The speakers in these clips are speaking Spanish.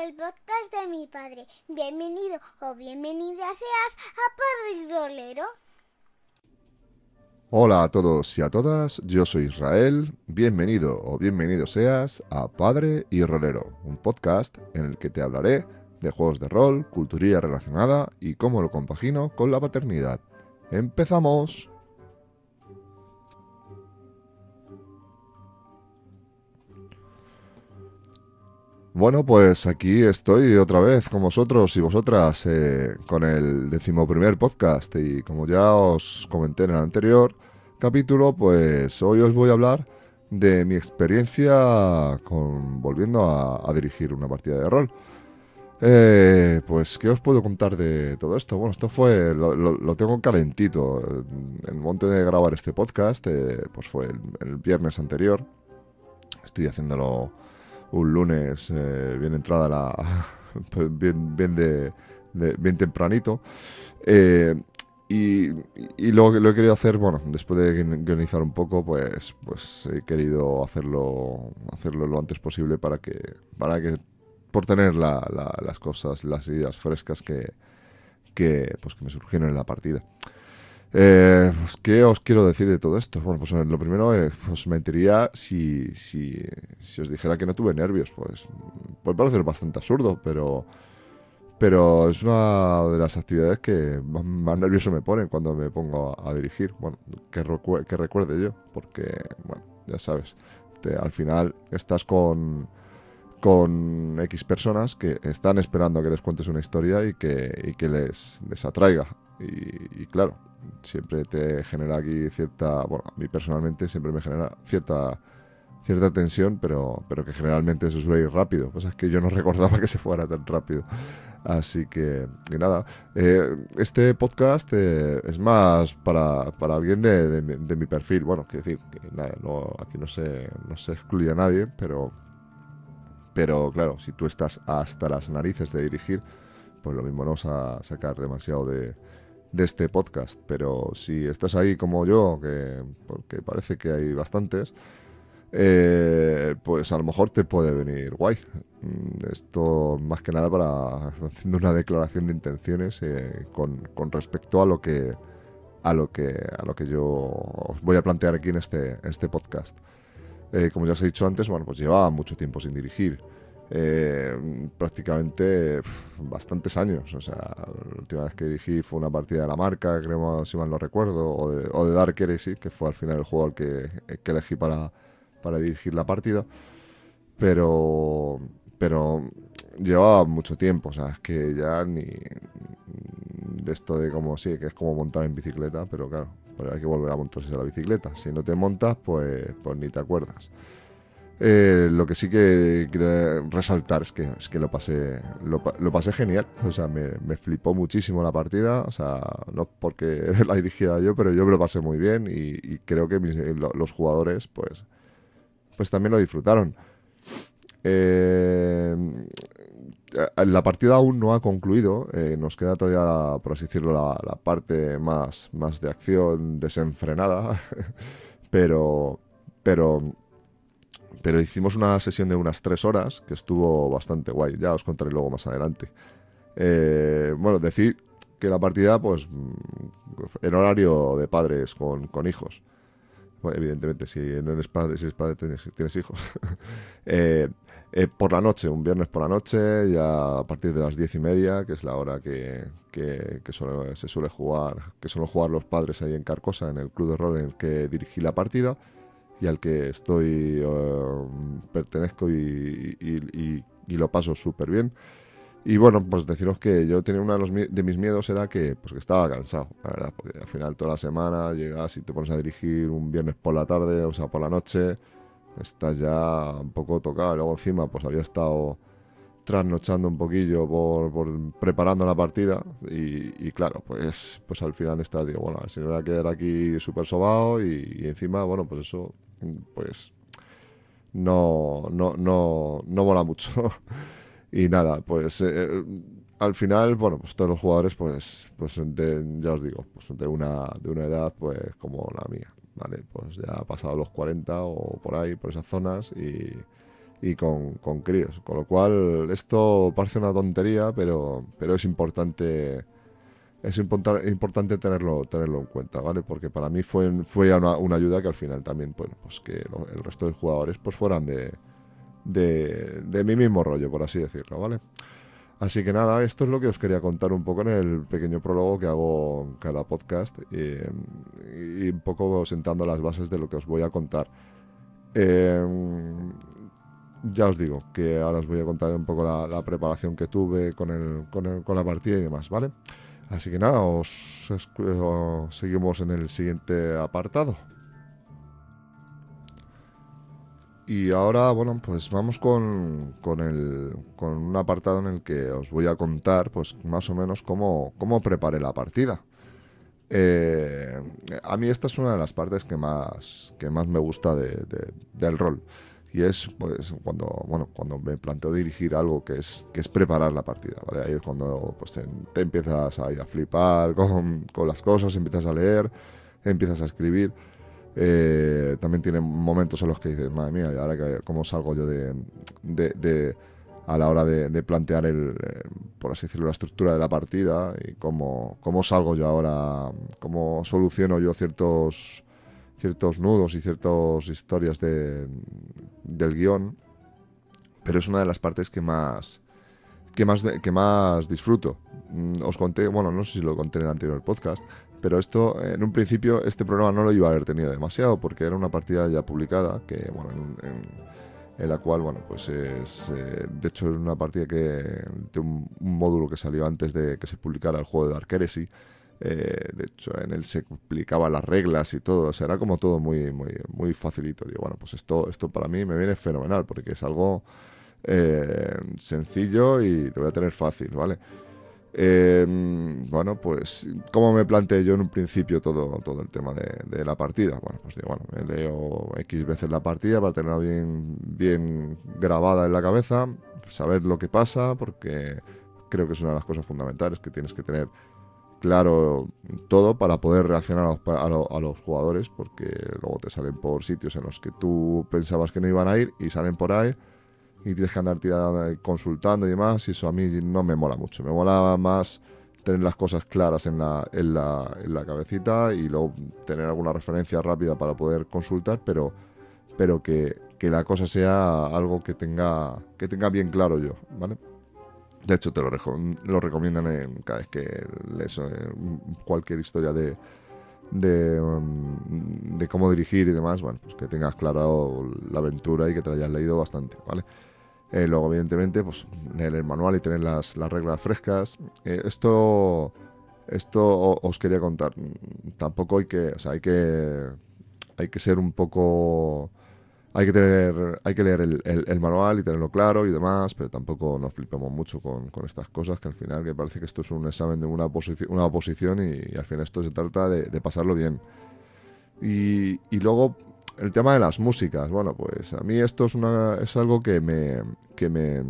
El podcast de mi padre. Bienvenido o bienvenida seas a Padre Rolero. Hola a todos y a todas, yo soy Israel. Bienvenido o bienvenido seas a Padre y Rolero, un podcast en el que te hablaré de juegos de rol, cultura relacionada y cómo lo compagino con la paternidad. ¡Empezamos! Bueno, pues aquí estoy otra vez con vosotros y vosotras eh, con el decimoprimer podcast y como ya os comenté en el anterior capítulo, pues hoy os voy a hablar de mi experiencia con volviendo a, dirigir una partida de rol. Eh, pues, ¿qué os puedo contar de todo esto? Bueno, esto fue, lo, tengo calentito. En el momento de grabar este podcast, eh, pues fue el viernes anterior. Estoy haciéndolo un lunes eh, bien entrada la bien bien tempranito. Eh, y, y lo, lo, he querido hacer bueno después de guionizar un poco pues pues he querido hacerlo hacerlo lo antes posible para que para que por tener las cosas las ideas frescas que que pues que me surgieron en la partida eh, pues, ¿Qué os quiero decir de todo esto? Bueno, pues lo primero, eh, os mentiría si, si, si, os dijera que no tuve nervios. Pues puede parecer bastante absurdo, pero, pero es una de las actividades que más, nervioso me ponen cuando me pongo a, dirigir. Bueno, que, que, recuerde yo, porque, bueno, ya sabes, al final estás con, con X personas que están esperando que les cuentes una historia y que, y que les, les atraiga. Y claro, siempre te genera aquí cierta, bueno, a mí personalmente siempre me genera cierta cierta tensión, pero, pero que generalmente eso suele ir rápido. Pues es que yo no recordaba que se fuera tan rápido. Así que, y nada, eh, este podcast eh, es más para, para alguien de, de, mi perfil. Bueno, quiero decir, que nada, no, aquí no se, no se excluye a nadie, pero, pero claro, si tú estás hasta las narices de dirigir, pues lo mismo no vas a sacar demasiado de, de este podcast. Pero si estás ahí como yo, que porque parece que hay bastantes, eh, pues a lo mejor te puede venir guay. Mm, esto más que nada para haciendo una declaración de intenciones eh, con, respecto a lo que a lo que a lo que yo voy a plantear aquí en este, este podcast. Eh, como ya os he dicho antes, bueno, pues llevaba mucho tiempo sin dirigir eh, prácticamente bastantes años. O sea, la última vez que dirigí fue una partida de la marca, creo, si mal no recuerdo, o de, o de Dark Heresy, que fue al final el juego al que, que elegí para, para dirigir la partida. Pero, pero llevaba mucho tiempo, o sea, es que ya ni de esto de como sí, que es como montar en bicicleta, pero claro, hay que volver a montarse a la bicicleta. Si no te montas, pues, pues ni te acuerdas. Eh, lo que sí que quiero resaltar es que, es que lo, pasé, lo, pasé genial. O sea, me, flipó muchísimo la partida. O sea, no porque la dirigía yo, pero yo me lo pasé muy bien y, creo que los jugadores, pues, pues también lo disfrutaron. Eh, la partida aún no ha concluido. Eh, nos queda todavía, por así decirlo, la, la parte más, más de acción desenfrenada. pero, pero pero hicimos una sesión de unas tres horas que estuvo bastante guay. Ya os contaré luego más adelante. Eh, bueno, decir que la partida, pues, mm, en horario de padres con, hijos. evidentemente, si no eres padre, si eres padre, tienes, hijos. Eh, eh, por la noche, un viernes por la noche, ya a partir de las diez y media, que es la hora que, se suele jugar, que suelen jugar los padres ahí en Carcosa, en el club de rol en el que dirigí la partida y al que estoy eh, pertenezco y, lo paso súper bien. Y bueno, pues deciros que yo tenía uno de, los, de mis miedos era que, pues que estaba cansado, la verdad, porque al final toda la semana llegas y te pones a dirigir un viernes por la tarde, o sea, por la noche, estás ya un poco tocado. Luego encima, pues había estado trasnochando un poquillo por, preparando la partida y, claro, pues, pues al final estás, digo, bueno, si me voy a quedar aquí súper sobado y, y, encima, bueno, pues eso pues no, no, no, no mola mucho. y nada, pues eh, al final, bueno, pues todos los jugadores, pues, pues ya os digo, pues de una, de una edad, pues como la mía, ¿vale? Pues ya ha pasado los 40 o por ahí, por esas zonas y, y con, con críos. Con lo cual, esto parece una tontería, pero, pero es importante es importante tenerlo tenerlo en cuenta, ¿vale? Porque para mí fue, fue una, una ayuda que al final también, bueno, pues que el resto de jugadores pues fueran de, de, de, mi mismo rollo, por así decirlo, ¿vale? Así que nada, esto es lo que os quería contar un poco en el pequeño prólogo que hago cada podcast y, un poco sentando las bases de lo que os voy a contar. Em, ya os digo que ahora os voy a contar un poco la, preparación que tuve con, el, con, el, con la partida y demás, ¿vale? Así que nada, os, seguimos en el siguiente apartado. Y ahora, bueno, pues vamos con, con, el, con un apartado en el que os voy a contar, pues más o menos cómo, cómo preparé la partida. Eh, a mí esta es una de las partes que más, que más me gusta del rol y es pues cuando bueno cuando me planteo dirigir algo que es que es preparar la partida ¿vale? ahí es cuando pues, te, empiezas a, a flipar con, con, las cosas empiezas a leer empiezas a escribir eh, también tiene momentos en los que dices madre mía y ahora que, cómo salgo yo de, de, a la hora de, plantear el eh, por así decirlo la estructura de la partida y cómo, cómo salgo yo ahora cómo soluciono yo ciertos ciertos nudos y ciertas historias de, del guion, pero es una de las partes que más que más que más disfruto. Mm, os conté, bueno, no sé si lo conté en el anterior podcast, pero esto en un principio este programa no lo iba a haber tenido demasiado porque era una partida ya publicada que bueno en, la cual bueno pues es eh, de hecho es una partida que de un, módulo que salió antes de que se publicara el juego de Dark Heresy eh, de hecho, en él se explicaba las reglas y todo. O sea, era como todo muy, muy, muy facilito. Digo, bueno, pues esto, esto para mí me viene fenomenal porque es algo eh, sencillo y lo voy a tener fácil, ¿vale? Eh, bueno, pues, ¿cómo me planteé yo en un principio todo, todo el tema de, la partida? Bueno, pues digo, bueno, me leo X veces la partida para tenerla bien, bien grabada en la cabeza, saber lo que pasa, porque creo que es una de las cosas fundamentales que tienes que tener claro todo para poder reaccionar a los, jugadores, porque luego te salen por sitios en los que tú pensabas que no iban a ir y salen por ahí y tienes que andar tirando, consultando y demás, y eso a mí no me mola mucho. Me mola más tener las cosas claras en la, en la, en la cabecita y luego tener alguna referencia rápida para poder consultar, pero, pero que, que la cosa sea algo que tenga, que tenga bien claro yo, ¿vale? De hecho, te lo, recomiendan en, cada vez que lees eh, cualquier historia de, um, de, cómo dirigir y demás, bueno, pues que tengas claro la aventura y que te la hayas leído bastante, ¿vale? Eh, luego, evidentemente, pues leer el manual y tener las, reglas frescas. Eh, esto, esto os quería contar. Tampoco hay que, o sea, hay que, hay que ser un poco hay que tener, hay que leer el, manual y tenerlo claro y demás, pero tampoco nos flipemos mucho con, estas cosas, que al final que parece que esto es un examen de una, una oposición y, al final esto se trata de, pasarlo bien. Y, luego el tema de las músicas, bueno, pues a mí esto es, una, algo que me, que me,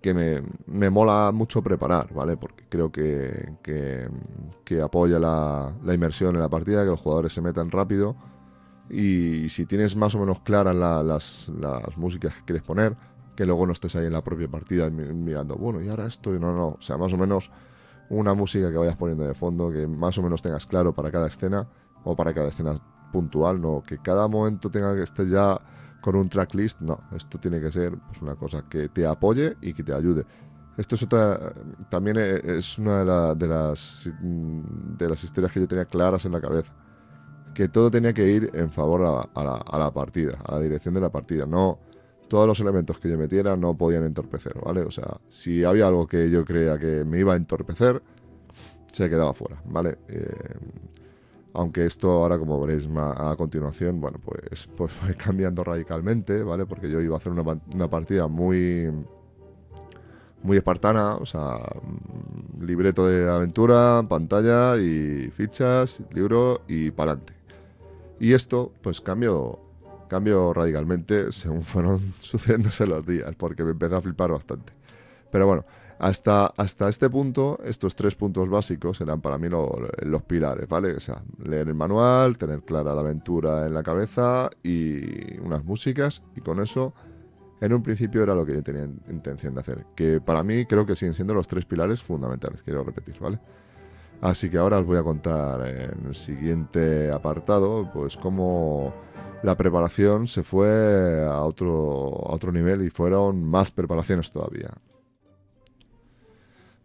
que me, me mola mucho preparar, ¿vale? Porque creo que, que, apoya la, la inmersión en la partida, que los jugadores se metan rápido y si tienes más o menos claras las, las, músicas que quieres poner, que luego no estés ahí en la propia partida mirando, bueno, y ahora esto, y no, no, o sea, más o menos una música que vayas poniendo de fondo, que más o menos tengas claro para cada escena o para cada escena puntual, no, que cada momento tenga que estar ya con un tracklist, no, esto tiene que ser pues, una cosa que te apoye y que te ayude. Esto es otra, también es una de, las, de las historias que yo tenía claras en la cabeza que todo tenía que ir en favor a, la, partida, a la dirección de la partida. No, todos los elementos que yo metiera no podían entorpecer, ¿vale? O sea, si había algo que yo creía que me iba a entorpecer, se quedaba fuera, ¿vale? Eh, aunque esto ahora, como veréis a continuación, bueno, pues, pues fue cambiando radicalmente, ¿vale? Porque yo iba a hacer una, una partida muy muy espartana, o sea, libreto de aventura, pantalla y fichas, libro y para adelante. Y esto, pues cambió, cambió radicalmente según fueron sucediéndose los días, porque me empezó a flipar bastante. Pero bueno, hasta, hasta este punto, estos tres puntos básicos eran para mí los pilares, ¿vale? O sea, leer el manual, tener clara la aventura en la cabeza y unas músicas, y con eso, en un principio era lo que yo tenía intención de hacer. Que para mí creo que siguen siendo los tres pilares fundamentales, quiero repetir, ¿vale? Así que ahora os voy a contar en el siguiente apartado, pues cómo la preparación se fue a otro, a otro nivel y fueron más preparaciones todavía.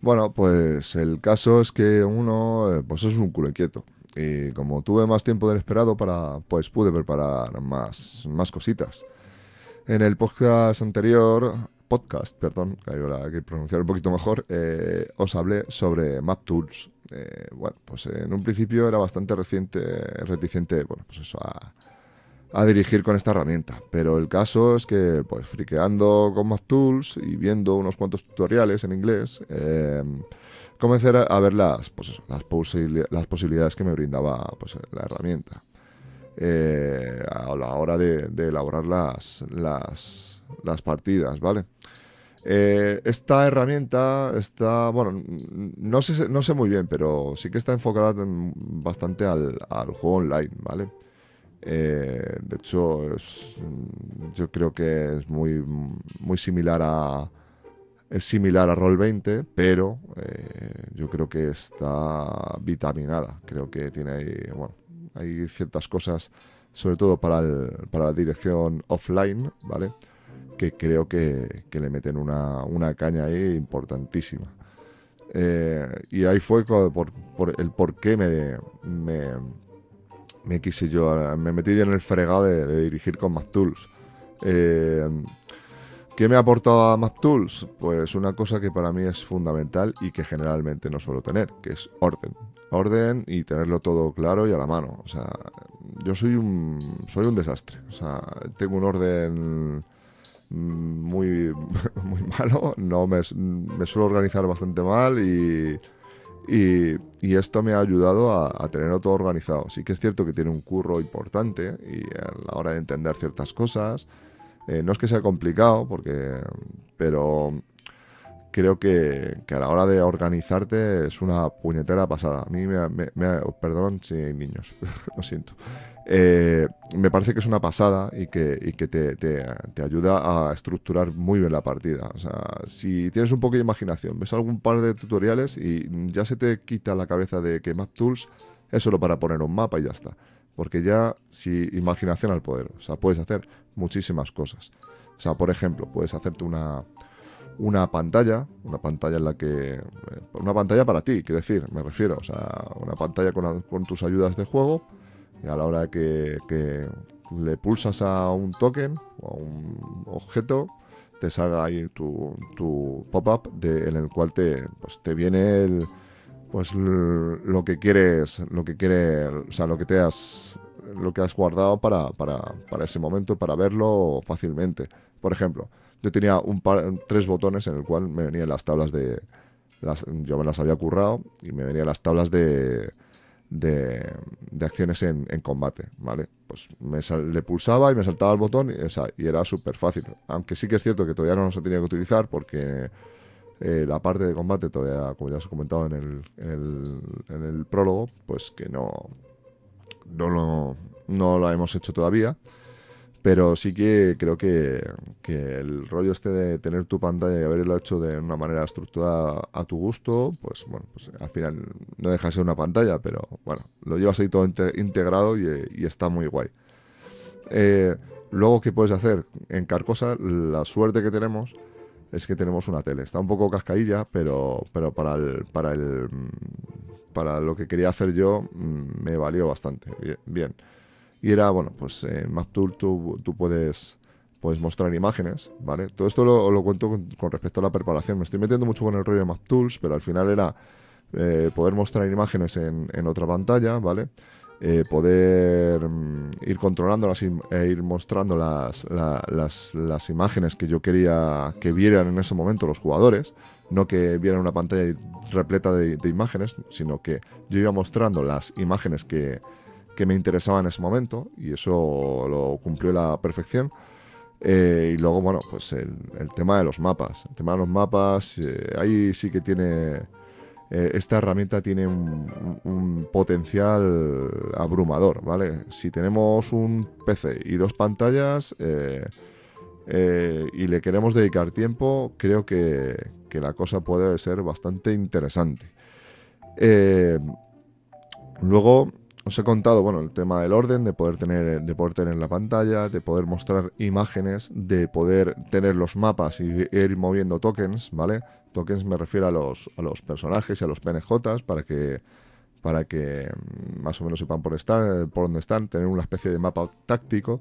Bueno, pues el caso es que uno eh, pues es un culo inquieto. Y como tuve más tiempo del esperado para, pues pude preparar más, más cositas. En el podcast anterior, podcast, perdón, que hay que pronunciar un poquito mejor, eh, os hablé sobre MapTools. Eh, bueno, pues en un principio era bastante reciente, reticente, bueno, pues eso, a, a dirigir con esta herramienta. Pero el caso es que, pues, friqueando con MapTools y viendo unos cuantos tutoriales en inglés, eh, comencé a ver las, pues las, posibilidades que me brindaba pues, la herramienta. Eh, a la hora de, elaborar las, las, las, partidas, ¿vale? Eh, esta herramienta está, bueno, no sé, no sé muy bien, pero sí que está enfocada bastante al, juego online, ¿vale? Eh, de hecho, yo creo que es muy, muy similar a es similar a Roll20, pero eh, yo creo que está vitaminada. Creo que tiene ahí, bueno, hay ciertas cosas, sobre todo para la dirección offline, ¿vale? Que creo que, le meten una, caña ahí importantísima. Eh, y ahí fue por, el por qué me, me me quise yo, me metí en el fregado de, dirigir con MapTools. Eh, ¿Qué me ha aportado a MapTools? Pues una cosa que para mí es fundamental y que generalmente no suelo tener, que es orden. Orden y tenerlo todo claro y a la mano. O sea, yo soy un, soy un desastre. O sea, tengo un orden muy, muy malo, no me, suelo organizar bastante mal y y, esto me ha ayudado a, tenerlo todo organizado. Sí que es cierto que tiene un curro importante y a la hora de entender ciertas cosas, eh, no es que sea complicado, porque, pero creo que, a la hora de organizarte es una puñetera pasada. A mí me, me, me perdón si hay niños, lo siento. Eh, me parece que es una pasada y que, te, ayuda a estructurar muy bien la partida. O sea, si tienes un poco de imaginación, ves algún par de tutoriales y ya se te quita la cabeza de que MapTools es solo para poner un mapa y ya está. Porque ya, si imaginación al poder, o sea, puedes hacer muchísimas cosas. O sea, por ejemplo, puedes hacerte una, pantalla, una pantalla en la que... Eh, una pantalla para ti, quiero decir, me refiero. O sea, una pantalla con tus ayudas de juego y a la hora que, que le pulsas a un token o a un objeto, te salga ahí tu, tu pop-up en el cual te, pues, te viene el, pues lo que quieres, lo que quiere, o sea, lo que te has lo que has guardado para, para, para ese momento, para verlo fácilmente. Por ejemplo, yo tenía un par, tres botones en el cual me venían las tablas de las, yo me las había currado y me venían las tablas de de, acciones en, combate, ¿vale? Pues me le pulsaba y me saltaba el botón y, era súper fácil. Aunque sí que es cierto que todavía no se tenía que utilizar porque eh, la parte de combate todavía, como ya os he comentado en el, en el, prólogo, pues que no, no, lo, no lo hemos hecho todavía. Pero sí que creo que, el rollo este de tener tu pantalla y haberlo hecho de una manera estructurada a tu gusto, pues bueno, pues al final no deja de ser una pantalla, pero bueno, lo llevas ahí todo integrado y, está muy guay. Eh, luego, ¿qué puedes hacer? En Carcosa, la suerte que tenemos es que tenemos una tele. Está un poco cascadilla, pero, pero para el, para el para lo que quería hacer yo mm, me valió bastante bien. Y era, bueno, pues en MapTool tú, puedes, puedes mostrar imágenes, ¿vale? Todo esto lo, lo cuento con, respecto a la preparación. Me estoy metiendo mucho con el rollo de MapTools, pero al final era eh, poder mostrar imágenes en, en, otra pantalla, ¿vale? Eh, poder mm, ir controlándolas e ir mostrando las, las, las, imágenes que yo quería que vieran en ese momento los jugadores, no que vieran una pantalla repleta de imágenes, sino que yo iba mostrando las imágenes que, que me interesaba en ese momento y eso lo cumplió la perfección. Eh, y luego, bueno, pues el, tema de los mapas. El tema de los mapas, eh, ahí sí que tiene... Eh, esta herramienta tiene un, un, potencial abrumador, ¿vale? Si tenemos un PC y dos pantallas y le queremos dedicar tiempo, creo que, que la cosa puede ser bastante interesante. luego, os he contado, bueno, el tema del orden, de poder tener, de poder tener la pantalla, de poder mostrar imágenes, de poder tener los mapas y ir moviendo tokens, ¿vale? Tokens me refiero a los, a los personajes y a los PNJs para que para que mm, más o menos sepan por estar, por dónde están, tener una especie de mapa táctico.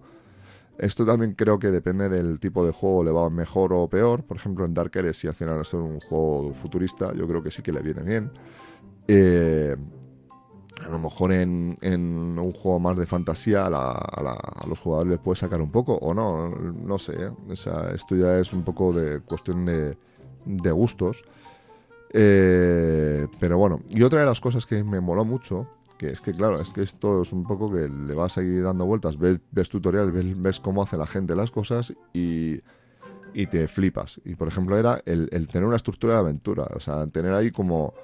Esto también creo que depende del tipo de juego, le va mejor o peor. Por ejemplo, en Dark Ares, si al final es un juego futurista, yo creo que sí que le viene bien. Eh, a lo mejor en, un juego más de fantasía a, los jugadores les puede sacar un poco o no, no sé. ¿eh? O sea, esto ya es un poco de cuestión de, gustos. Eh, pero bueno, y otra de las cosas que me moló mucho, que es que claro, es que esto es un poco que le vas a seguir dando vueltas, ves, ves tutoriales, ves, cómo hace la gente las cosas y, y te flipas. Y por ejemplo era el tener una estructura de aventura, o sea, tener ahí como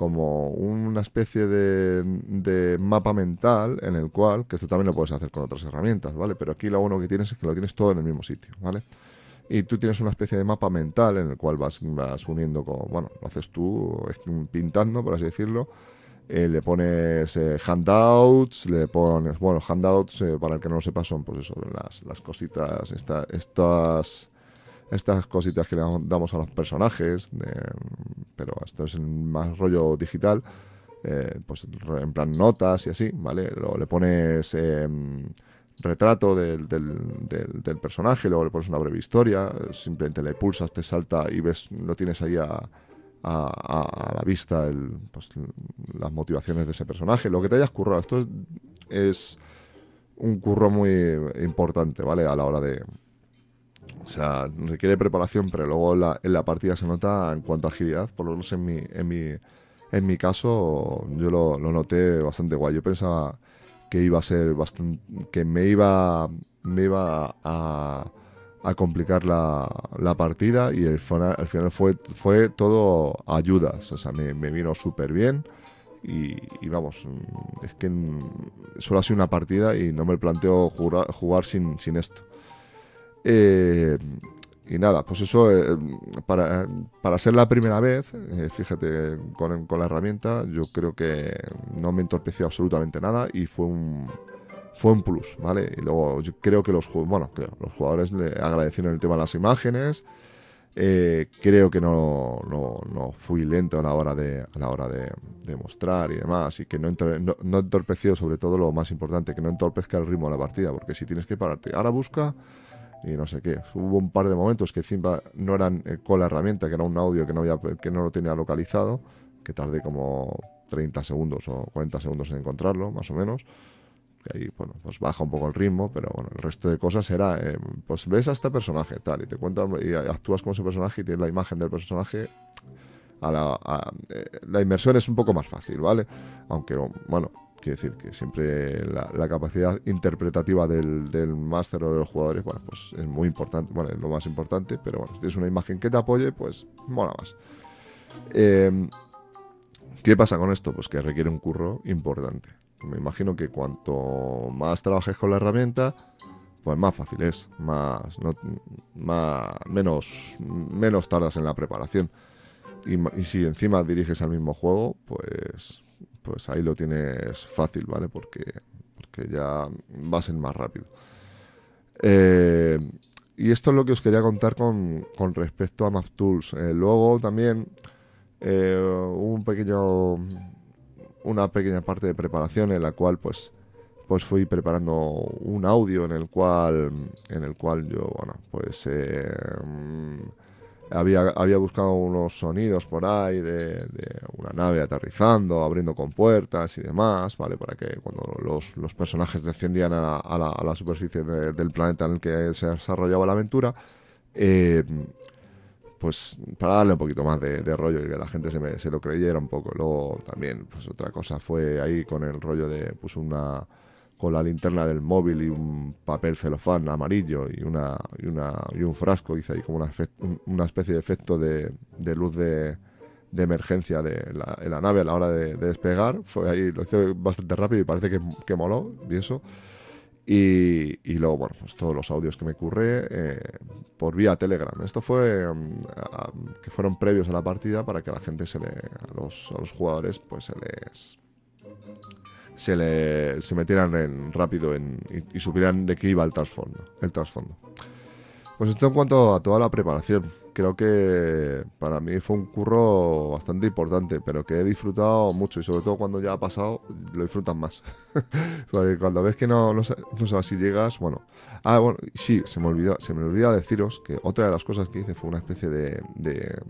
como una especie de, mapa mental en el cual, que esto también lo puedes hacer con otras herramientas, ¿vale? Pero aquí lo bueno que tienes es que lo tienes todo en el mismo sitio, ¿vale? Y tú tienes una especie de mapa mental en el cual vas, vas uniendo, con, bueno, lo haces tú pintando, por así decirlo, eh, le pones eh, handouts, le pones, bueno, handouts, eh, para el que no lo sepa, son pues eso, las, cositas, esta, estas estas cositas que le damos a los personajes, pero esto es más rollo digital, eh, pues en plan notas y así, ¿vale? Luego le pones em, retrato del, del, personaje, luego le pones una breve historia, simplemente le pulsas, te salta y ves, lo tienes ahí a, a, la vista pues, las motivaciones de ese personaje, lo que te hayas currado. Esto es un curro muy importante, ¿vale? A la hora de, o sea, requiere preparación, pero luego en la, partida se nota en cuanto a agilidad, por lo menos en mi, en mi, en mi caso, yo lo, noté bastante guay. Yo pensaba que iba a ser bastante. que me iba. me iba a, complicar la, la, partida y final, al final fue, fue todo ayudas. O sea, me, me vino súper bien. Y, y, vamos, es que solo ha sido una partida y no me planteo jugar, jugar sin, sin esto. Eh, y nada, pues eso, eh, para, para, ser la primera vez, eh, fíjate, con, con, la herramienta, yo creo que no me entorpeció absolutamente nada y fue un, fue un plus, ¿vale? Y luego yo creo que los, bueno, los jugadores le agradecieron el tema de las imágenes. creo que no, no, no, fui lento a la hora de, a la hora de, de mostrar y demás, y que no, no, no, entorpeció sobre todo lo más importante, que no entorpezca el ritmo de la partida, porque si tienes que pararte, ahora busca y no sé qué. Hubo un par de momentos que encima no eran eh, con la herramienta, que era un audio que no, había, que no lo tenía localizado, que tardé como 30 segundos o 40 segundos en encontrarlo, más o menos. Y ahí, bueno, pues baja un poco el ritmo, pero bueno, el resto de cosas era, eh, pues ves a este personaje, tal, y te cuenta, y actúas como ese personaje y tienes la imagen del personaje. A la, eh, la inmersión es un poco más fácil, ¿vale? Aunque, bueno, Quiero decir que siempre la, capacidad interpretativa del, máster o de los jugadores, bueno, pues es muy importante, bueno, es lo más importante, pero bueno, si tienes una imagen que te apoye, pues mola más. Em, ¿Qué pasa con esto? Pues que requiere un curro importante. Me imagino que cuanto más trabajes con la herramienta, pues más fácil es, más, más menos, menos tardas en la preparación. Y, y si encima diriges al mismo juego, pues pues ahí lo tienes fácil, ¿vale? Porque, porque ya vas en más rápido. Eh, y esto es lo que os quería contar con, con respecto a MapTools. Eh, luego también eh, un pequeño, una pequeña parte de preparación en la cual pues, pues fui preparando un audio en el cual, en el cual yo, bueno, pues había, había buscado unos sonidos por ahí de, una nave aterrizando, abriendo con puertas y demás, ¿vale? Para que cuando los, los personajes descendían a la, a la, superficie del planeta en el que se desarrollaba la aventura, eh, pues para darle un poquito más de, rollo y que la gente se, me, se, lo creyera un poco. Luego también, pues otra cosa fue ahí con el rollo de, pues una con la linterna del móvil y un papel celofán amarillo y una y, una, y un frasco, hice ahí como una, una especie de efecto de, de luz de, de, emergencia de la, en la nave a la hora de, despegar. Fue ahí, lo hice bastante rápido y parece que, que moló y eso. Y, y, luego, bueno, pues todos los audios que me curré eh, por vía Telegram. Esto fue um, a, que fueron previos a la partida para que a la gente se le, a los, a los jugadores, pues se les se, le, se metieran en, rápido en, y, supieran de qué iba el trasfondo, el trasfondo. Pues esto en cuanto a toda la preparación. Creo que para mí fue un curro bastante importante, pero que he disfrutado mucho y sobre todo cuando ya ha pasado, lo disfrutas más. Cuando ves que no, no, no, sabes si llegas, bueno. Ah, bueno, sí, se me olvidó, se me olvidó deciros que otra de las cosas que hice fue una especie de, de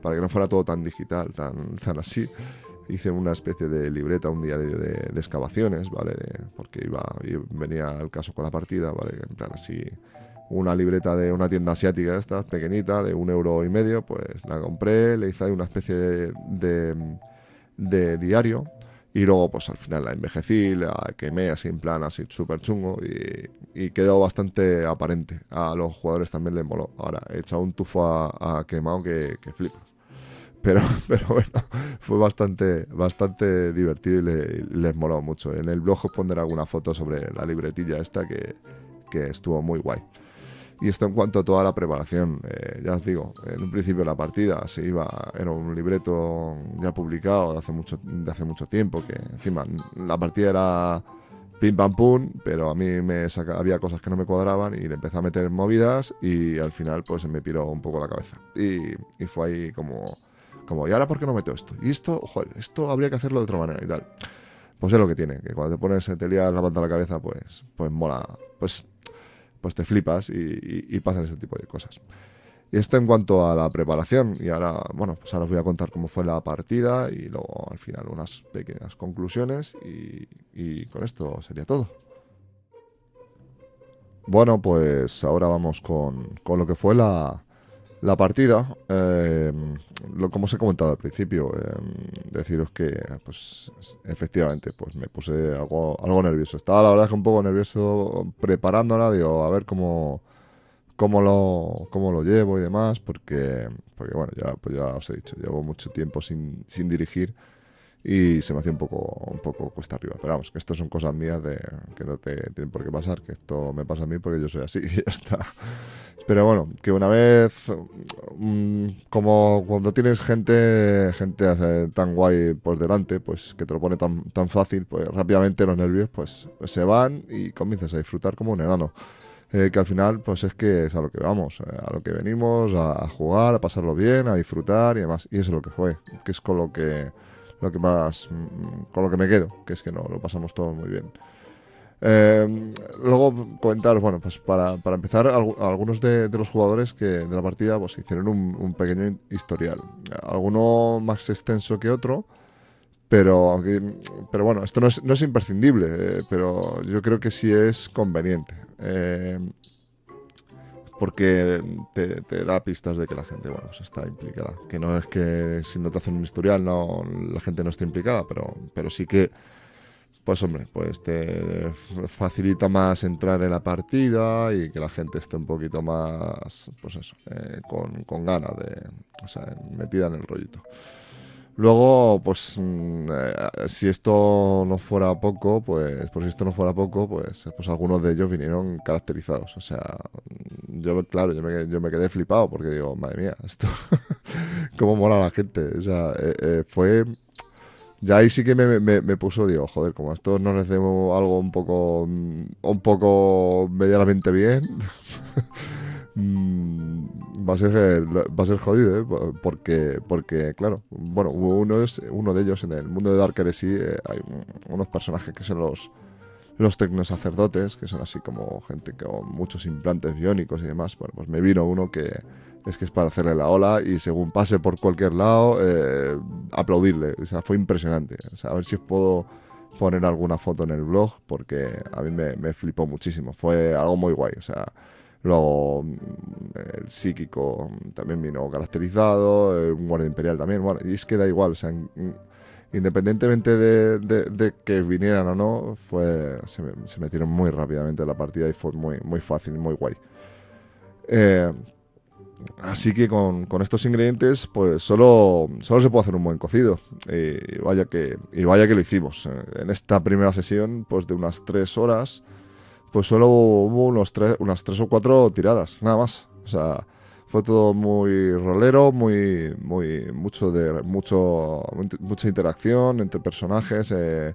para que no fuera todo tan digital, tan, tan así, hice una especie de libreta, un diario de, excavaciones, ¿vale? Porque iba, venía al caso con la partida, ¿vale? En plan así, una libreta de una tienda asiática esta, pequeñita, de un euro y medio, pues la compré, le hice ahí una especie de, diario y luego pues al final la envejecí, la quemé así en plan así súper chungo y, y, quedó bastante aparente. A los jugadores también les moló. Ahora, he echado un tufo a, a quemado que, que flipas. Pero, pero bueno, fue bastante, bastante divertido y le, les moló mucho. En el blog os pondré alguna foto sobre la libretilla esta que, que estuvo muy guay. Y esto en cuanto a toda la preparación, eh, ya os digo, en un principio la partida se iba, era un libreto ya publicado de hace mucho, de hace mucho tiempo, que encima la partida era pim pam pum, pero a mí me saca, había cosas que no me cuadraban y le empecé a meter movidas y al final pues me piró un poco la cabeza. Y, y fue ahí como, como, ¿y ahora por qué no meto esto? Y esto, joder, esto habría que hacerlo de otra manera y tal. Pues es lo que tiene, que cuando te pones, te lías la pata a la cabeza, pues, pues mola. Pues pues te flipas y, pasan ese tipo de cosas. Y esto en cuanto a la preparación. Y ahora, bueno, pues ahora os voy a contar cómo fue la partida y luego al final unas pequeñas conclusiones y, y con esto sería todo. Bueno, pues ahora vamos con, con lo que fue la, la partida, eh, como os he comentado al principio, eh, deciros que, pues, efectivamente, pues me puse algo, algo nervioso. Estaba la verdad que un poco nervioso preparándola, digo, a ver cómo, cómo, lo, cómo lo llevo y demás, porque, porque bueno, ya, pues ya os he dicho, llevo mucho tiempo sin, sin dirigir y se me hacía un poco, un poco cuesta arriba. Pero vamos, que esto son cosas mías de que no te tienen por qué pasar, que esto me pasa a mí porque yo soy así y ya está. Pero bueno, que una vez, mmm, como cuando tienes gente, gente tan guay por delante, pues que te lo pone tan, tan fácil, pues rápidamente los nervios pues se van y comienzas a disfrutar como un enano. Eh, que al final pues es que es a lo que vamos, eh, a lo que venimos, a, a, jugar, a pasarlo bien, a disfrutar y demás. Y eso es lo que fue, que es con lo que, lo que más, con lo que me quedo, que es que no, lo pasamos todo muy bien. Eh, luego comentaros, bueno, pues para, para empezar, algunos de, los jugadores que de la partida pues hicieron un, pequeño historial. Alguno más extenso que otro, pero, pero bueno, esto no es, no es imprescindible, eh, pero yo creo que sí es conveniente. Eh, porque te, da pistas de que la gente bueno, pues está implicada. Que no es que si no te hacen un historial no, la gente no esté implicada, pero, pero sí que pues hombre, pues te facilita más entrar en la partida y que la gente esté un poquito más, pues eso, eh, con, con ganas de, o sea, metida en el rollito. Luego, pues, eh, si esto no fuera poco, pues, pues si esto no fuera poco, pues, pues algunos de ellos vinieron caracterizados. O sea, yo, claro, yo me, yo me quedé flipado porque digo, madre mía, esto, cómo mola la gente. O sea, eh, eh, fue ya ahí sí que me, me, puso, digo, joder, como a esto no les algo un poco, un poco medianamente bien, va a ser va a ser jodido, ¿eh? porque, porque claro, bueno, uno es uno de ellos en el mundo de Dark Heresy eh, hay unos personajes que son los los tecnosacerdotes, que son así como gente con muchos implantes biónicos y demás. Bueno, pues me vino uno que es que es para hacerle la ola y según pase por cualquier lado, eh, aplaudirle. O sea, fue impresionante. A ver si os puedo poner alguna foto en el blog porque a mí me, me flipó muchísimo. Fue algo muy guay. O sea, luego mm, el psíquico también vino caracterizado, un guardia imperial también. Bueno, y es que da igual. Independientemente de, que vinieran o no, fue, se, metieron muy rápidamente en la partida y fue muy, muy fácil, muy guay. Eh, así que con, estos ingredientes, pues solo, solo se puede hacer un buen cocido. Y vaya que, y vaya que lo hicimos. En esta primera sesión, pues de unas tres horas, pues solo hubo unos tres, unas tres o cuatro tiradas, nada más. O sea, fue todo muy rolero, muy, muy, mucho de, mucho, mucha interacción entre personajes, eh,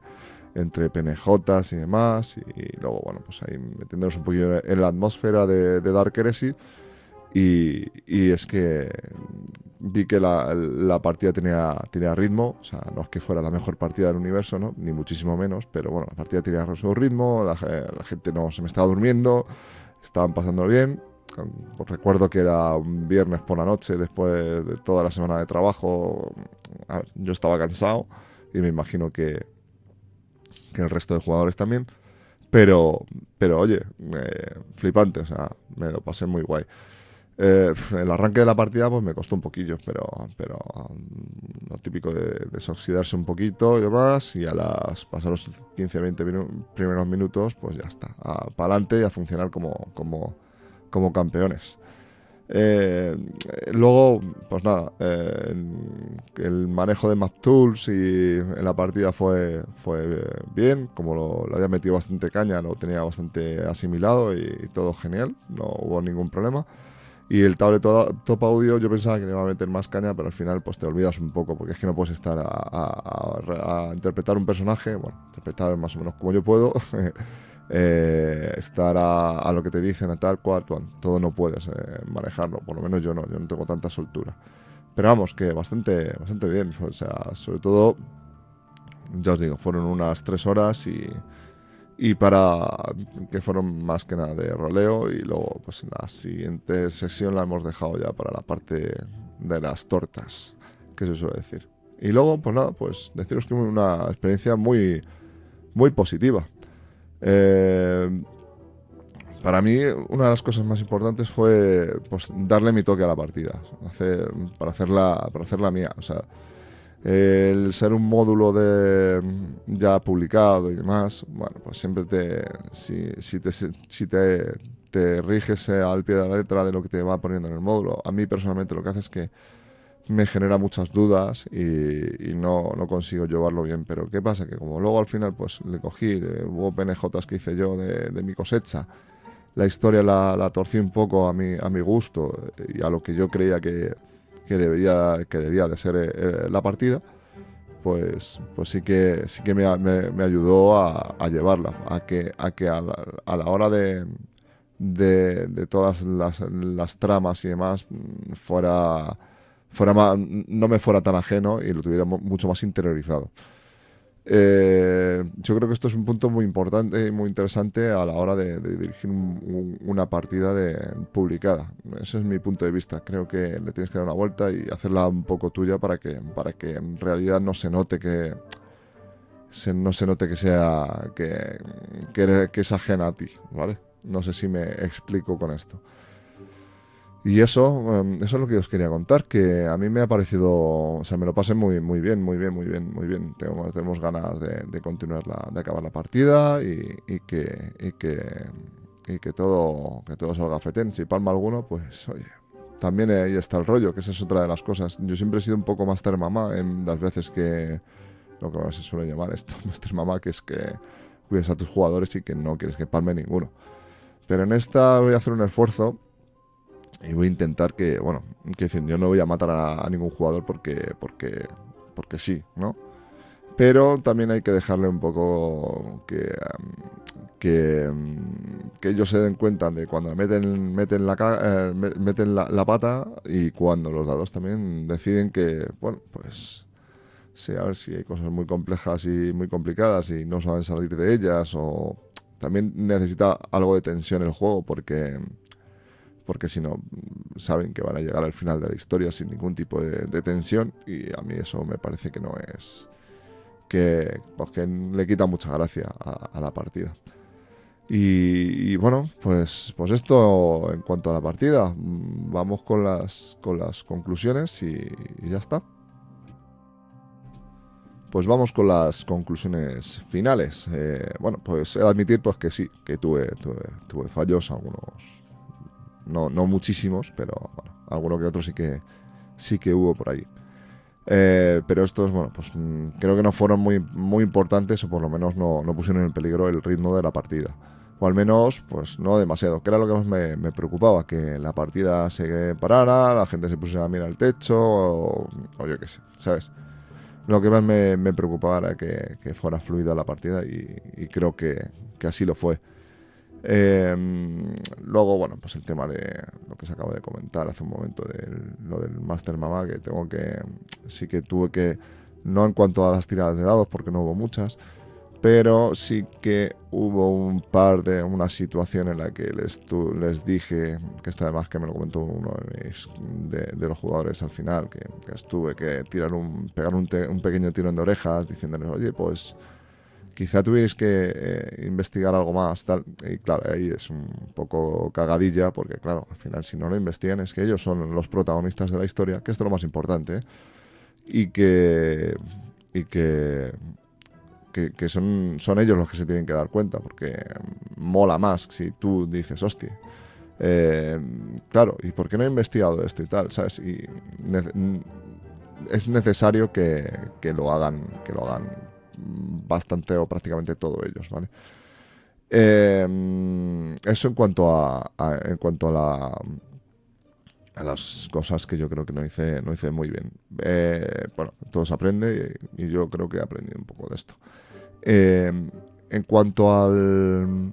entre PNJs y demás. Y, luego, bueno, pues ahí metiéndonos un poquito en la atmósfera de, Dark Heresy. Y, y, es que vi que la, la, partida tenía, tenía ritmo, o sea, no es que fuera la mejor partida del universo, ¿no? ni muchísimo menos, pero bueno, la partida tenía su ritmo, la, la gente no se me estaba durmiendo, estaban pasándolo bien Recuerdo que era un viernes por la noche, después de toda la semana de trabajo. yo estaba cansado y me imagino que, que el resto de jugadores también. Pero, pero oye, flipante, o sea, me lo pasé muy guay. Eh, el arranque de la partida pues me costó un poquillo, pero, pero um, lo típico de desoxidarse un poquito y demás, y a las pasados 15-20 primeros minutos, pues ya está, para adelante y a funcionar como, como, como campeones. Eh, luego, pues nada, eh, el manejo de map tools y en la partida fue, fue bien, como lo, había metido bastante caña, lo tenía bastante asimilado y, todo genial, no hubo ningún problema. Y el tablet top audio yo pensaba que le iba a meter más caña, pero al final pues te olvidas un poco, porque es que no puedes estar a, interpretar un personaje, bueno, interpretar más o menos como yo puedo. eh, estar a, lo que te dicen, a tal cual, todo no puedes eh, manejarlo, por lo menos yo no, yo no tengo tanta soltura. Pero vamos, que bastante, bastante bien, o sea, sobre todo, ya os digo, fueron unas tres horas y, y para que fueron más que nada de roleo y luego pues la siguiente sesión la hemos dejado ya para la parte de las tortas, que se suele decir. Y luego, pues nada, pues deciros que una experiencia muy, muy positiva. Eh, para mí, una de las cosas más importantes fue pues, darle mi toque a la partida, para, hacerla, para hacerla mía. O sea, el ser un módulo de ya publicado y demás, bueno, pues siempre te, si, si te, si te, te riges al pie de la letra de lo que te va poniendo en el módulo, a mí personalmente lo que hace es que me genera muchas dudas y, no, no, consigo llevarlo bien. Pero ¿qué pasa? Que como luego al final pues le cogí, eh, hubo PNJs que hice yo de, mi cosecha, la historia la, la, torcí un poco a mi, a mi gusto y a lo que yo creía que, que debía, que debía de ser eh, eh, la partida, pues, pues sí que, sí que me, me, ayudó a, llevarla, a que, a, que a, la, hora de, de, todas las, las tramas y demás mm, fuera fuera no me fuera tan ajeno y lo tuviera mucho más interiorizado. Eh, yo creo que esto es un punto muy importante y muy interesante a la hora de, dirigir una partida de, publicada. Ese es mi punto de vista. Creo que le tienes que dar una vuelta y hacerla un poco tuya para que, para que en realidad no se note que no se note que sea que, que es ajena a ti, ¿vale? No sé si me explico con esto. Y eso, em, eso es lo que os quería contar, que a mí me ha parecido, o sea, me lo pasé muy, muy bien, muy bien, muy bien, muy bien. Tengo, tenemos ganas de, continuar, la, de acabar la partida y, que, y, que, y que, todo, que todo salga fetén. Si palma alguno, pues oye, también ahí está el rollo, que esa es otra de las cosas. Yo siempre he sido un poco master mamá en las veces que, lo que se suele llamar esto, master mamá, que es que cuides a tus jugadores y que no quieres que palme ninguno. Pero en esta voy a hacer un esfuerzo y voy a intentar que, bueno, que decir, yo no voy a matar a, ningún jugador porque, porque, porque sí, ¿no? Pero también hay que dejarle un poco que, que, que ellos se den cuenta de cuando meten, meten, la, eh, meten la, pata y cuando los dados también deciden que, bueno, pues sí, a ver si hay cosas muy complejas y muy complicadas y no saben salir de ellas o también necesita algo de tensión el juego porque porque si no saben que van a llegar al final de la historia sin ningún tipo de, tensión y a mí eso me parece que no es que, pues que le quita mucha gracia a, la partida. Y, bueno, pues, pues esto en cuanto a la partida. Vamos con las, con las conclusiones y, ya está. pues vamos con las conclusiones finales. Eh, bueno, pues he de admitir pues que sí, que tuve, tuve, tuve fallos, algunos, no, no muchísimos, pero bueno, alguno que otro sí que, sí que hubo por ahí. Eh, pero estos, bueno, pues mm, creo que no fueron muy, muy importantes o por lo menos no, no pusieron en peligro el ritmo de la partida o al menos pues no demasiado, que era lo que más me, preocupaba, que la partida se parara, la gente se pusiera a mirar el techo o, yo qué sé, ¿sabes? Lo que más me, preocupaba era que, fuera fluida la partida y, creo que, así lo fue. Em, luego, bueno, pues el tema de lo que se acaba de comentar hace un momento, de lo del Master Mama, que tengo que, sí que tuve que, no en cuanto a las tiradas de dados, porque no hubo muchas, pero sí que hubo un par de una situación en la que les, les dije, que esto además que me lo comentó uno de, los jugadores al final, que, estuve que tirar un, pegar un, pequeño tirón de orejas diciéndoles, oye, pues quizá tuvierais que eh, investigar algo más, tal. Y claro, ahí es un poco cagadilla, porque claro, al final si no lo investigan es que ellos son los protagonistas de la historia, que esto es lo más importante, y que y que que, son, son ellos los que se tienen que dar cuenta, porque mola más si tú dices, hostia. Eh, claro, ¿y por qué no he investigado esto y tal? ¿Sabes? Y es necesario que, lo hagan, que lo hagan bastante o prácticamente todos ellos, ¿vale? Eh, eso en cuanto a, en cuanto a la a las cosas que yo creo que no hice no hice muy bien. Eh, bueno, todo se aprende y, yo creo que he aprendido un poco de esto. Eh, en cuanto al...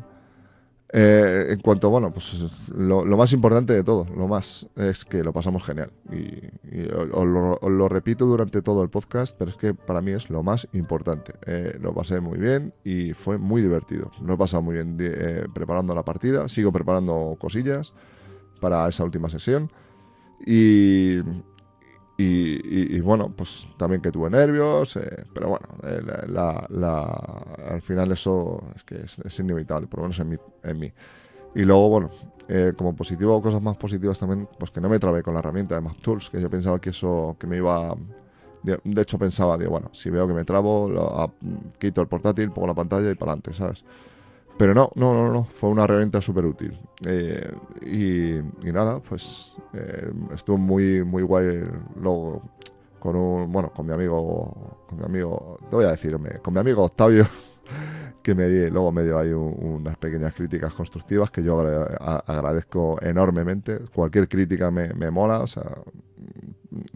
Eh, en cuanto, bueno, pues lo, más importante de todo, lo más es que lo pasamos genial. Y, os, lo, repito durante todo el podcast, pero es que para mí es lo más importante. Eh, lo pasé muy bien y fue muy divertido. Lo he pasado muy bien preparando la partida, sigo preparando cosillas para esa última sesión. Y, y, bueno, pues también que tuve nervios, eh, pero bueno, eh, al final eso es que es, inevitable, por lo menos en mí. En mí. Y luego, bueno, eh, como positivo, cosas más positivas también, pues que no me trabé con la herramienta de MapTools, que yo pensaba que eso, que me iba... De, hecho pensaba, digo, bueno, si veo que me trabo, quito el portátil, pongo la pantalla y para adelante, ¿sabes? Pero no, no, no, no, fue una herramienta súper útil. Eh, y, nada, pues eh, estuvo muy, muy guay luego con un, bueno, con mi amigo, con mi amigo, no voy a decirme, con mi amigo Octavio, que me di, luego me dio ahí unas pequeñas críticas constructivas que yo agradezco enormemente. Cualquier crítica me, me, mola, o sea,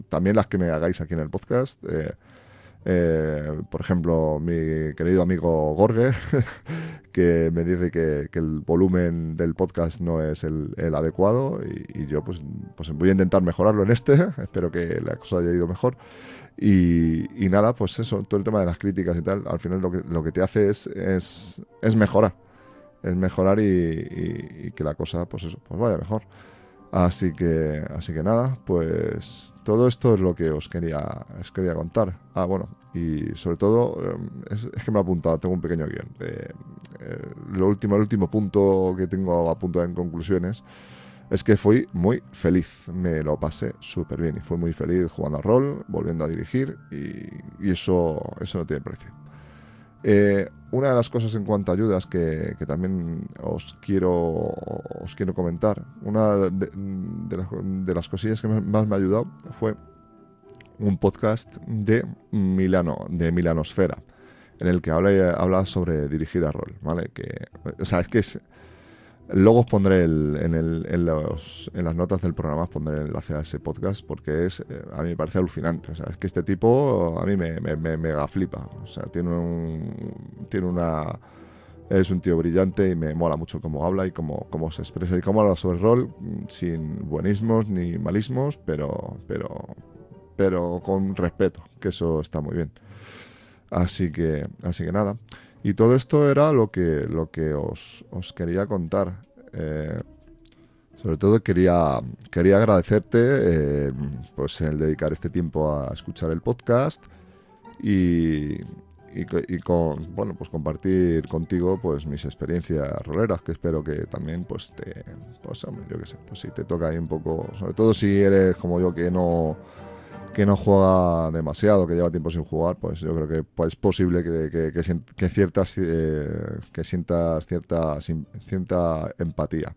también las que me hagáis aquí en el podcast. Eh, eh, por ejemplo, mi querido amigo Gorge, que me dice que, el volumen del podcast no es el, adecuado y, yo pues, pues voy a intentar mejorarlo en este, espero que la cosa haya ido mejor. Y, nada, pues eso, todo el tema de las críticas y tal, al final lo que, lo que te hace es, es, mejorar, es mejorar y, que la cosa pues eso, pues vaya mejor. Así que, así que nada, pues todo esto es lo que os quería, os quería contar. Ah, bueno, y sobre todo, em, es, que me he apuntado, tengo un pequeño guion. Eh, lo último, el último punto que tengo apuntado en conclusiones es que fui muy feliz, me lo pasé súper bien y fui muy feliz jugando al rol, volviendo a dirigir y, y eso, eso no tiene precio. Eh, una de las cosas en cuanto a ayudas que, también os quiero, os quiero comentar, una de, las, cosillas que más me ha ayudado fue un podcast de Milano, de Milanosfera, en el que habla, habla sobre dirigir a rol, ¿vale? Que, o sea, es que es, Luego os pondré el, en, el, en, los, en, las notas del programa, os pondré el enlace a ese podcast porque es, eh, a mí me parece alucinante. O sea, es que este tipo a mí me, me, me mega flipa. O sea, tiene, un, tiene una... Es un tío brillante y me mola mucho cómo habla y cómo, cómo se expresa y cómo habla sobre el rol sin buenismos ni malismos, pero, pero, pero con respeto, que eso está muy bien. Así que, así que nada. Y todo esto era lo que, lo que os, quería contar. Eh, sobre todo quería, quería agradecerte eh, pues el dedicar este tiempo a escuchar el podcast y, y, con, bueno, pues compartir contigo pues mis experiencias roleras, que espero que también pues te, pues hombre, yo qué sé, pues si te toca ahí un poco, sobre todo si eres como yo que no que no juega demasiado, que lleva tiempo sin jugar, pues yo creo que pues, es posible que, que, ciertas, eh, sientas cierta, cierta empatía.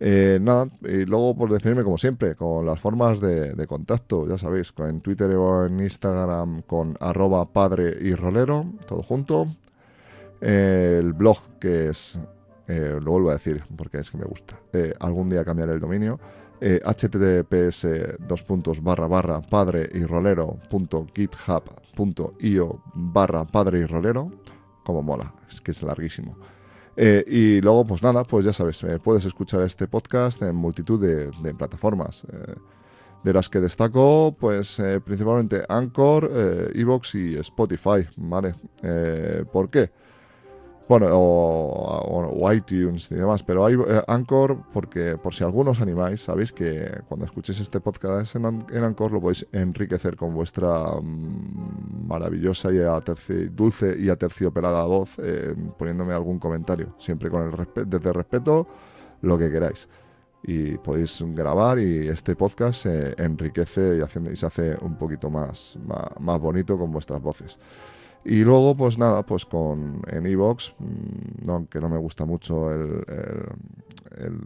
Eh, nada, y luego por definirme como siempre, con las formas de, contacto, ya sabéis, en Twitter o en Instagram con arroba padre y rolero, todo junto. el blog que es, eh, lo vuelvo a decir porque es que me gusta, algún día cambiaré el dominio, https dos puntos barra barra padre y rolero punto github.io barra padre y rolero como mola, es que es larguísimo. Eh, y luego, pues nada, pues ya sabes, eh, puedes escuchar este podcast en multitud de, plataformas. Eh, de las que destaco, pues principalmente Anchor, Evox y Spotify, ¿vale? ¿Por qué? Bueno, o, iTunes y demás, pero hay eh, Anchor, porque por si algunos animáis, sabéis que cuando escuchéis este podcast en, Anchor lo podéis enriquecer con vuestra mm, maravillosa y dulce y aterciopelada voz, eh, poniéndome algún comentario, siempre con el desde respeto, lo que queráis. Y podéis grabar y este podcast se enriquece y, y se hace un poquito más, más bonito con vuestras voces. Y luego, pues nada, pues con en Evox, mm, no, aunque no me gusta mucho el, el,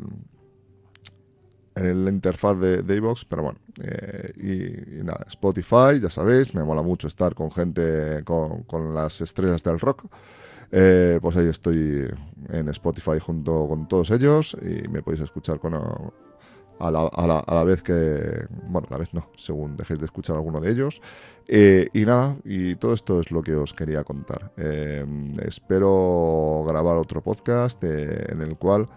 el, interfaz de, de Evox, pero bueno, eh, y, nada, Spotify, ya sabéis, me mola mucho estar con gente, con, con las estrellas del rock. Eh, pues ahí estoy en Spotify junto con todos ellos y me podéis escuchar con, a la, a, la, a la, vez que, bueno, a la vez no, según dejéis de escuchar alguno de ellos. Eh, y nada, y todo esto es lo que os quería contar. Eh, espero grabar otro podcast eh, en el cual,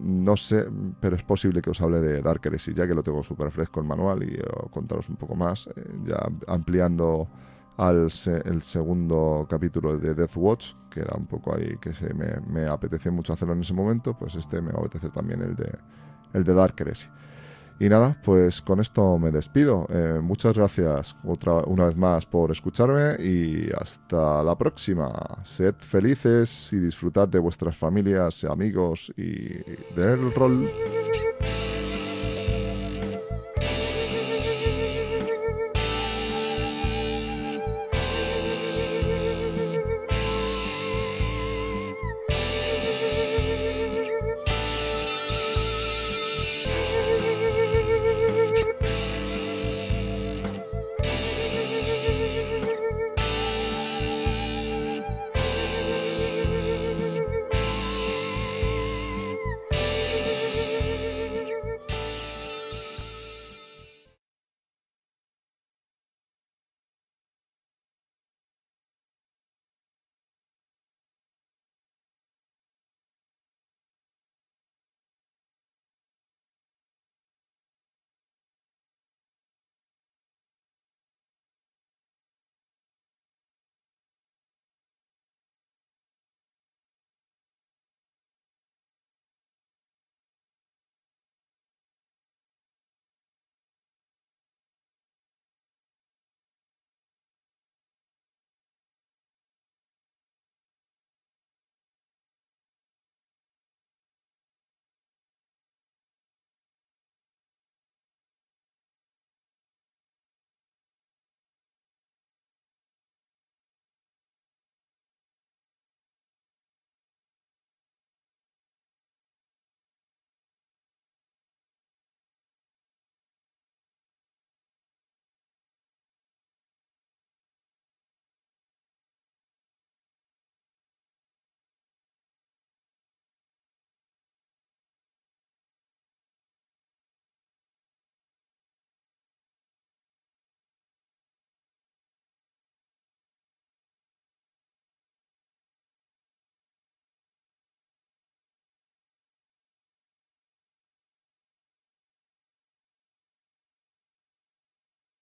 no sé, pero es posible que os hable de Dark Heresy, ya que lo tengo súper fresco en manual y contaros un poco más, ya ampliando al el segundo capítulo de Death Watch, que era un poco ahí que se me, me apeteció mucho hacerlo en ese momento, pues este me va a apetecer también el de el de Dark Heresy. Y nada, pues con esto me despido. Eh, muchas gracias otra una vez más por escucharme y hasta la próxima. Sed felices y disfrutad de vuestras familias, amigos y del rol.